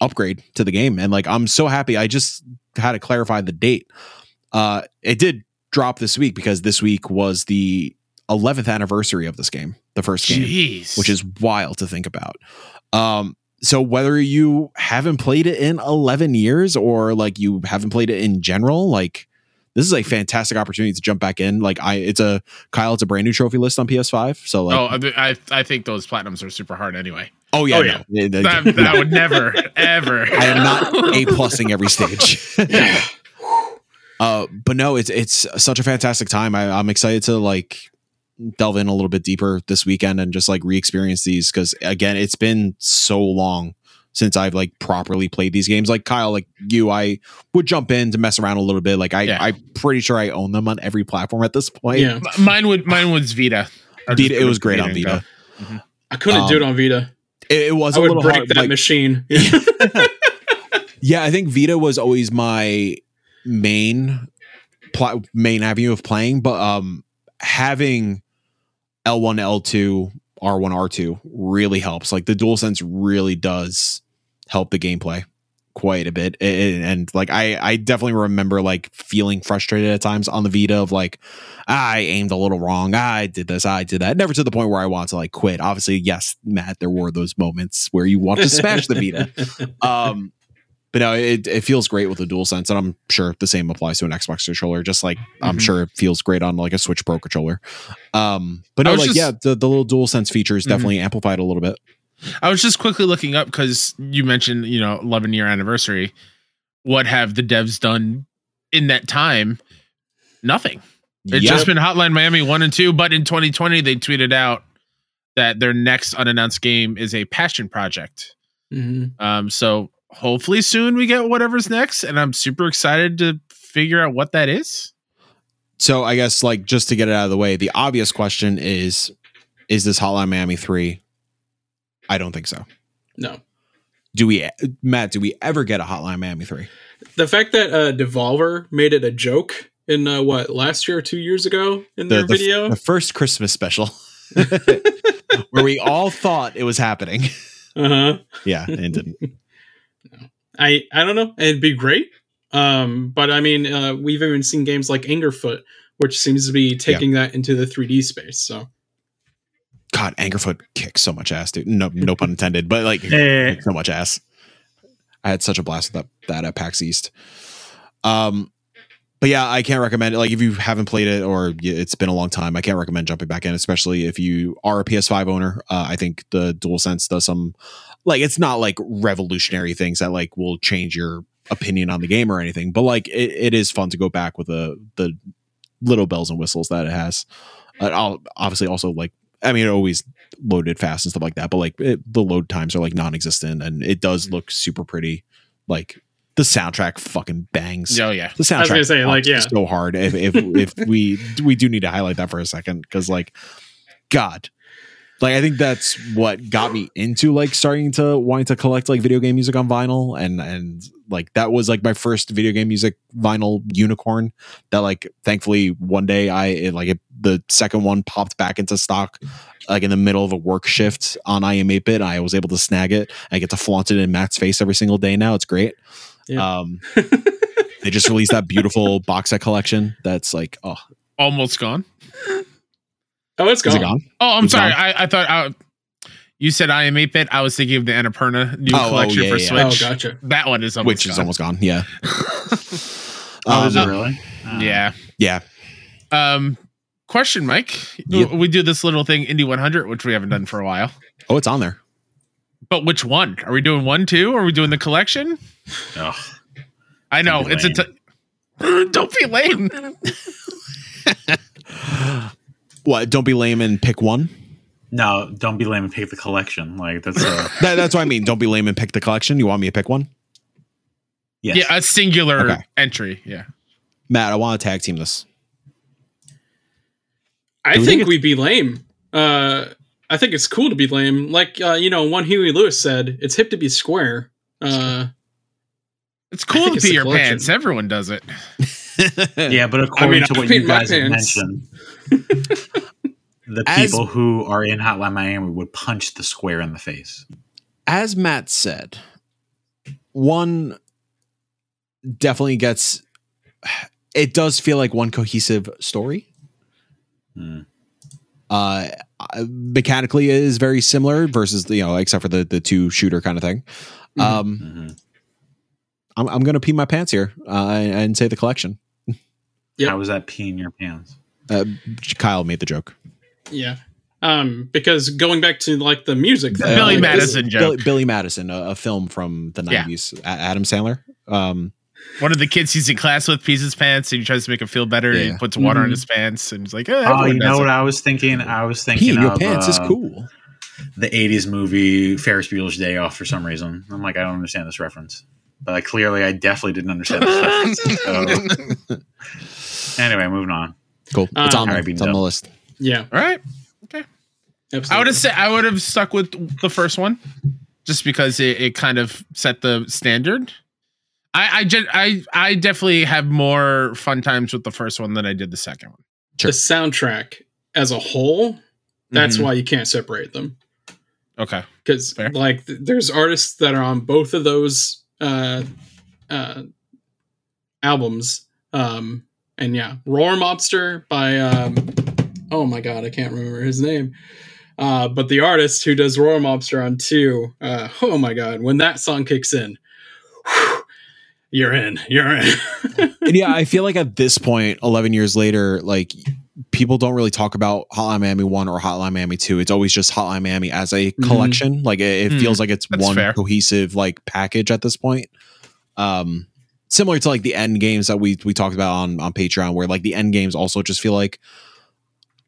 upgrade to the game. And like I'm so happy. I just had to clarify the date. Uh it did drop this week because this week was the 11th anniversary of this game, the first game Jeez. which is wild to think about. Um, so whether you haven't played it in 11 years or like you haven't played it in general, like this is a fantastic opportunity to jump back in. Like I, it's a Kyle, it's a brand new trophy list on PS5. So like, oh, I, I I think those platinums are super hard anyway. oh yeah, oh. Yeah, they- That, that would never ever. I am not a plusing every stage. uh, but no, it's it's such a fantastic time. I, I'm excited to like delve in a little bit deeper this weekend and just like re-experience these because again, it's been so long since I've like properly played these games. Like Kyle, like you, I would jump in to mess around a little bit. Like I, Yeah. I'm pretty sure I own them on every platform at this point. Yeah, mine would mine was Vita. Vita, it was great on and Vita. go. I couldn't Um, do it on Vita. It, it was I a would little break hard. that like- machine. Yeah, I think Vita was always my main pl- main avenue of playing, but um having L1, L2, R1, R2 really helps. Like the dual sense really does help the gameplay quite a bit. And, and, like I I definitely remember like feeling frustrated at times on the Vita of like "Ah, I aimed a little wrong. Ah, I did this, I did that. Never to the point where I want to like quit. Obviously, yes, Matt, there were those moments where you want to smash the Vita um but no it, it feels great with the dual sense and i'm sure the same applies to an xbox controller just like i'm Mhm. sure it feels great on like a switch pro controller um but no like just- yeah the, the little dual sense features Mhm. definitely amplified a little bit I was just quickly looking up because you mentioned, you know, 11 year anniversary. What have the devs done in that time? Nothing. It's Yeah. just been Hotline Miami 1 and 2, but in 2020, they tweeted out that their next unannounced game is a passion project. Mhm. Um, so hopefully soon we get whatever's next, and I'm super excited to figure out what that is. so i guess like just to get it out of the way the obvious question is is this hotline miami 3 i don't think so No, do we matt do we ever get a hotline miami 3 the fact that uh, Devolver made it a joke in uh, what last year or two years ago in their the, the- video. the first Christmas special, where we all thought it was happening. Uh huh. Yeah, and it didn't. I I don't know. It'd be great. Um, but I mean, uh, we've even seen games like Angerfoot, which seems to be taking that into the 3D space. So God, Angerfoot kicks so much ass, dude. No, no pun intended, but like Eh, so much ass. I had such a blast with that that at PAX East. Um, but yeah, I can't recommend it. Like if you haven't played it or it's been a long time, I can't recommend jumping back in, especially if you are a PS5 owner. Uh, I think the DualSense does some like it's not like revolutionary things that like will change your opinion on the game or anything, but like it, it is fun to go back with the the little bells and whistles that it has. Uh, I'll obviously also like I mean, it always loaded fast and stuff like that, but like it, the load times are like non-existent, and it does look super pretty. Like the soundtrack fucking bangs. Oh yeah. The soundtrack I was gonna say, like, yeah. so hard. If if if we we do need to highlight that for a second because like, God, like I think that's what got me into like starting to wanting to collect like video game music on vinyl, and and like that was like my first video game music vinyl unicorn. That like thankfully one day I it, like it, the second one popped back into stock. Like in the middle of a work shift on iam8bit, I was able to snag it. I get to flaunt it in Matt's face every single day now. It's great. Yeah. Um, they just released that beautiful box set collection. That's like, oh, Almost gone. Oh, it's is gone. it gone? Oh, I'm It's sorry. I, I thought uh, you said I am 8 bit. I was thinking of the Annapurna new Oh, oh, collection yeah, for yeah. Oh, Switch. gotcha. That one is almost Which is gone. almost gone. Yeah. oh, is Um, it really? Oh. yeah. Yeah. Um, question, Mike. Yep. We do this little thing, Indie 100, which we haven't done for a while. Oh, it's on there. But which one? Are we doing one, two? Are we doing the collection? Ugh. I know Don't be it's a. T- Don't be lame. What? Don't be lame and pick one. No, don't be lame and pick the collection. Like that's a That, that's what I mean. Don't be lame and pick the collection. You want me to pick one? yes. Yeah, a singular Okay. entry. Yeah. Matt, I want to tag team this. I we think think we'd be lame. Uh, I think it's cool to be lame. Like uh, you know, one Huey Lewis said, "It's hip to be square." Uh, It's cool to it's pee your collection. pants. Everyone does it. Yeah, but according I to what you guys have mentioned, the As- people who are in Hotline Miami would punch the square in the face. As Matt said, one definitely gets. It does feel like one cohesive story. Hmm. uh mechanically it is very similar versus you know except for the the two shooter kind of thing Mhm. um Mhm. I'm, I'm gonna pee my pants here uh, and, and say the collection Yep. How was that peeing your pants? uh, kyle made the joke yeah. Um, because going back to like the music, thing, Billy like, Madison this- joke. billy, billy madison a, a film from the Yeah. 90s A- adam sandler um One of the kids he's in class with pees his pants and he tries to make him feel better. Yeah. He puts water on Mhm. his pants and he's like, oh, Oh, everyone you does know it. what I was thinking? I was thinking pee your of, pants is uh, cool the '80s movie Ferris Bueller's Day Off for some reason. I'm like, I don't understand this reference, but I, clearly, I definitely didn't understand this reference. So, anyway, moving on. cool it's on there it's on the list Yeah, All right. absolutely. I would have said I would have stuck with the first one, just because it, it kind of set the standard. I I, gen- I I definitely have more fun times with the first one than I did the second one. Sure. the soundtrack as a whole. That's Mhm. why you can't separate them. Okay. because like th- there's artists that are on both of those uh uh albums um and yeah. Roller Mobster by um oh my god i can't remember his name. Uh but the artist who does Roller Mobster on two uh oh my god when that song kicks in whew, you're in you're in. And yeah, I feel like at this point, 11 years later, like people don't really talk about Hotline Miami 1 or Hotline Miami 2. It's always just Hotline Miami as a Mhm. collection. Like it, it Hmm, feels like it's that's one fair. cohesive like package at this point. Um similar to like the end games that we we talked about on on Patreon where like the end games also just feel like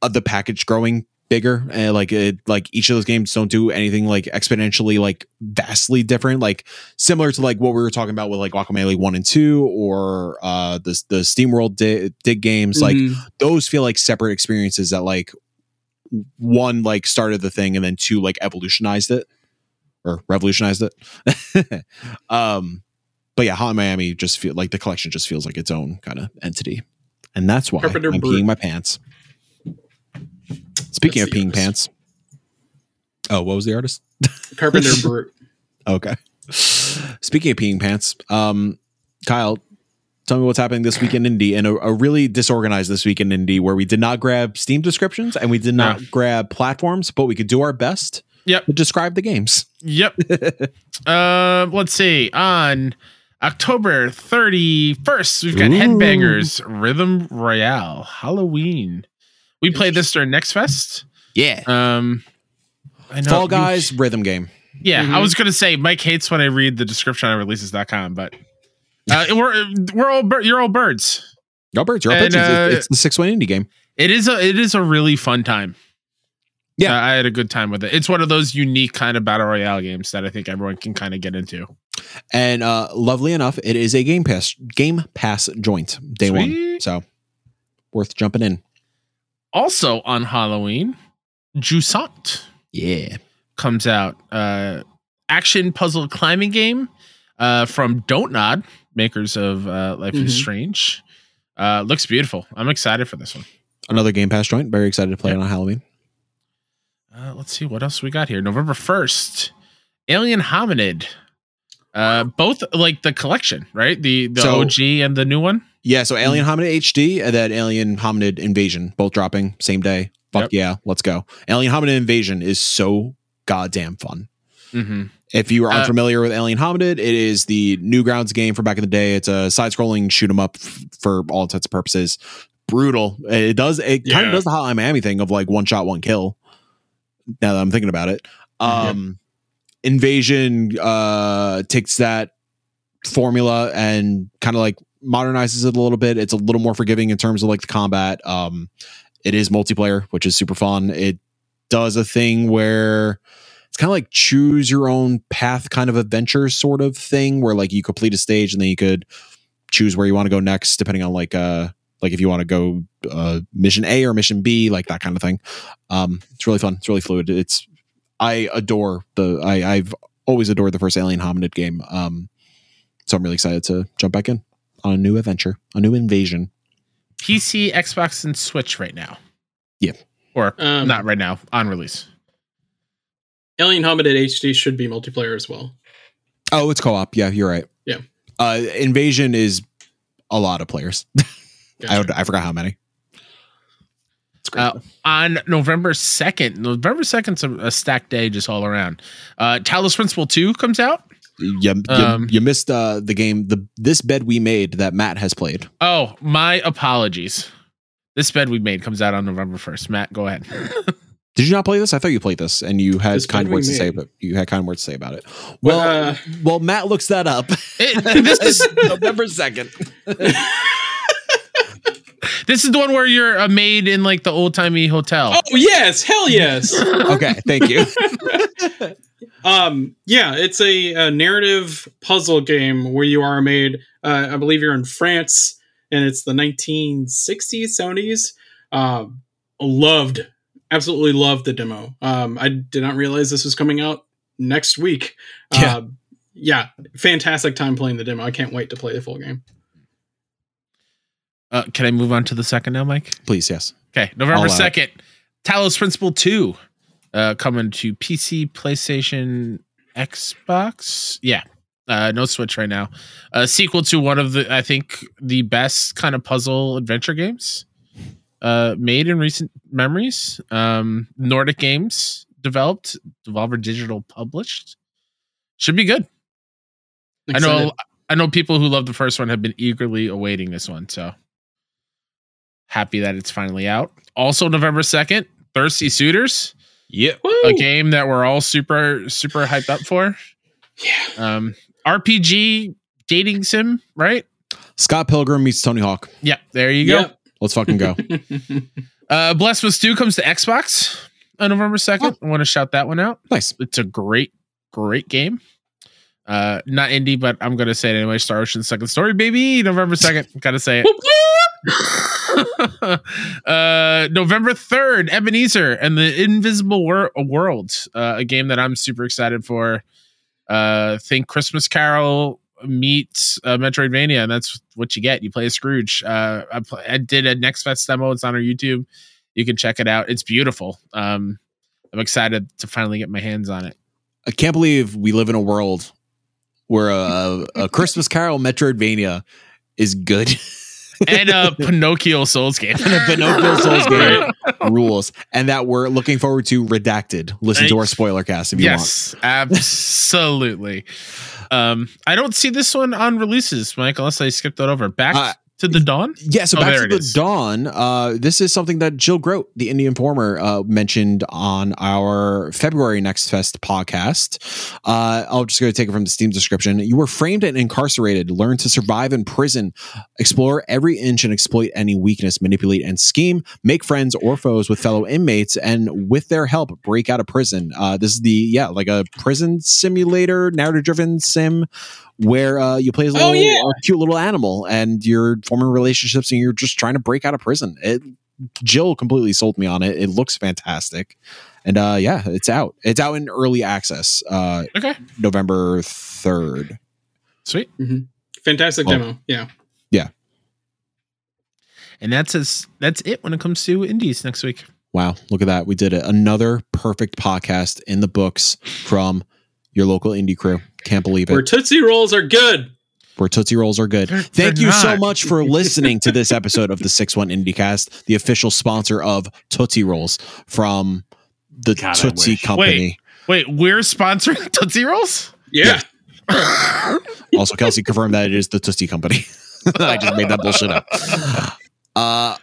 uh, the package growing bigger and like it like each of those games don't do anything like exponentially like vastly different like similar to like what we were talking about with like Guacamelee 1 and 2 or uh the the SteamWorld dig, dig games like Mhm. those feel like separate experiences that like one like started the thing and then two like evolutionized it or revolutionized it um but yeah hot miami just feel like the collection just feels like its own kind of entity and that's why Carpenter I'm Brut. peeing my pants. Speaking That's of peeing artist. pants. Oh, what was the artist? Carpenter Brut. Okay. Speaking of peeing pants, um, Kyle, tell me what's happening this week in Indie and a, a really disorganized this week in Indie where we did not grab Steam descriptions and we did not grab platforms, but we could do our best Yep. to describe the games. Yep. Um, let's see. On October 31st, we've got Ooh. Headbangers Rhythm Royale Halloween. We played this during Next Fest. Yeah. Um, I know Fall you- Guys rhythm game. Yeah, I Mhm. was gonna say Mike hates when I read the description on releases.com, but uh, we're we're all bir- you're all birds. Yo, birds, you're up. And, It's, it's- uh, it's the six one indie game. It is a it is a really fun time. Yeah. Uh, I had a good time with it. It's one of those unique kind of battle royale games that I think everyone can kind of get into. And uh lovely enough, it is a game pass game pass joint day one. Sweet. So worth jumping in. Also on Halloween, Jusant Yeah. comes out. Uh, action puzzle climbing game uh, from Don't Nod, makers of uh, Life is Mhm. Strange. Uh, looks beautiful. I'm excited for this one. Another game pass joint. Very excited to play Yep. it on Halloween. Uh, let's see what else we got here. November 1st, Alien Hominid. Uh, both like the collection, right? The the So- OG and the new one. Yeah, so Alien Mm. Hominid HD and then Alien Hominid Invasion, both dropping same day. Fuck Yep. yeah, let's go. Alien Hominid Invasion is so goddamn fun. Mm-hmm. If you are Uh, unfamiliar with Alien Hominid, it is the Newgrounds game from back in the day. It's a side-scrolling shoot 'em up f- for all intents and purposes. Brutal. It does. It kind of does the Hotline Miami thing of like one shot, one kill. Now that I'm thinking about it, um, Invasion uh, takes that formula and kind of like modernizes it a little bit. It's a little more forgiving in terms of like the combat. Um, it is multiplayer, which is super fun. It does a thing where it's kind of like choose your own path kind of adventure sort of thing where like you complete a stage and then you could choose where you want to go next depending on like uh like if you want to go uh mission A or mission B like that kind of thing. Um it's really fun. It's really fluid. It's I adore the I I've always adored the first Alien Hominid game. Um so I'm really excited to jump back in on a new adventure, a new invasion. PC, Xbox, and Switch right now. Yeah. Or Um, not right now, on release. Alien Hominid HD should be multiplayer as well. Oh, it's co-op. Yeah, you're right. Yeah. Uh Invasion is a lot of players. I Gotcha. would, I forgot how many. It's great. Uh, on November 2nd, November 2nd's a, a stacked day just all around. Uh, Talos Principle 2 comes out. You, you, um, you missed uh, the game the this bed we made that Matt has played. Oh, my apologies. This bed we made comes out on November 1st. Matt, go ahead. Did you not play this? I thought you played this and you had This kind bed words to say, but you had kind words to say about it. But, Well, uh, well, Matt looks that up. It- this is November second. this is the one where you're a maid in like the old timey hotel. oh yes, hell yes. Okay, thank you. um, yeah, it's a, a narrative puzzle game where you are maid. Uh, I believe you're in France, and it's the 1960s, 70s. Um, loved, absolutely loved the demo. Um, I did not realize this was coming out next week. Yeah. Uh, yeah, fantastic time playing the demo. I can't wait to play the full game. Uh, can I move on to the second now, Mike? Please, yes. Okay, November I'll allow it. 2nd, Talos Principle 2 uh, coming to PC, PlayStation, Xbox. Yeah, uh, no Switch right now. A sequel to one of the, I think, the best kind of puzzle adventure games uh, made in recent memories. Um, Nordic Games developed, Devolver Digital published. Should be good. I know. I know people who love the first one have been eagerly awaiting this one. So happy that it's finally out. Also, November second, Thirsty Suitors, Yep. Woo! a game that we're all super super hyped up for. Yeah. Um, RPG dating sim, right? Scott Pilgrim meets Tony Hawk. Yeah, there you go. Let's fucking go. Uh, Blasphemous 2 comes to Xbox on November 2nd. I want to shout that one out. nice. It's a great, great game. Uh, not indie, but I'm gonna say it anyway. Star Ocean Second Story, baby, November second. Gotta say it. uh, November third, Ebenezer and the Invisible Wor- World, uh, a game that I'm super excited for. Uh, think Christmas Carol meets uh, Metroidvania, and that's what you get. You play a Scrooge. Uh, I, pl- I did a Next Fest demo. It's on our YouTube. You can check it out. It's beautiful. Um, I'm excited to finally get my hands on it. I can't believe we live in a world where a, a Christmas Carol Metroidvania is good. And a Pinocchio Souls game. and a Pinocchio Souls game rules, and that we're looking forward to Redacted. Listen to our spoiler cast if you want. Yes, absolutely. Um, I don't see this one on releases, Mike, unless I skipped that over. Back Uh, to the dawn. Yeah, so Oh, back to the is. dawn. Uh, this is something that Jill Grote, the Indie Informer, uh, mentioned on our February Next Fest podcast. Uh, I'll just go take it from the Steam description. You were framed and incarcerated. Learn to survive in prison. Explore every inch and exploit any weakness. Manipulate and scheme. Make friends or foes with fellow inmates, and with their help, break out of prison. Uh, this is the yeah, like a prison simulator, narrative-driven sim where uh, you play as a Oh, little, yeah. a cute little animal and you're forming relationships and you're just trying to break out of prison. It, Jill completely sold me on it. It looks fantastic. And uh, yeah, it's out. It's out in early access uh, Okay, November 3rd. sweet. mm-hmm. Fantastic Well, demo. Yeah, yeah. And that's as that's it when it comes to indies next week. Wow, look at that. We did it. Another perfect podcast in the books from your local indie crew. Can't believe it. Where Tootsie Rolls are good. where Tootsie Rolls are good. They're- Thank they're you so much for listening to this episode of the 6 1 IndieCast, the official sponsor of Tootsie Rolls from the God, Tootsie. Company. Wait, we're sponsoring Tootsie Rolls. Yeah. Also, Kelsey confirmed that it is the Tootsie Company. I just made that bullshit up. Uh,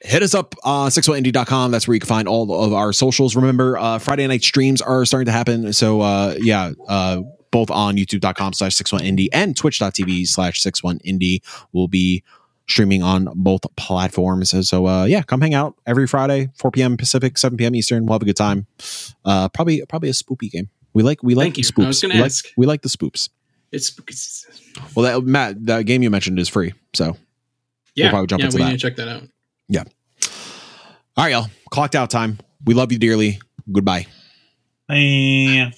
hit us up on 61indie.com. That's where you can find all of our socials. Remember, uh, Friday night streams are starting to happen. So, uh, yeah, uh, both on youtube.com slash 61indie and twitch.tv slash 61indie will be streaming on both platforms. So, so, uh, yeah, come hang out every Friday, 4 p.m. Pacific, 7 p.m. Eastern. We'll have a good time. Uh, probably, probably a spoopy game. We like, we like Thank the you. spoops. I was gonna we, like, we like the spoops. It's, it's Well, that Matt, that game you mentioned is free. So, yeah. probably jump yeah, into we that. need to check that out. Yeah. All right, y'all. Clocked out time. We love you dearly. Goodbye. Bye.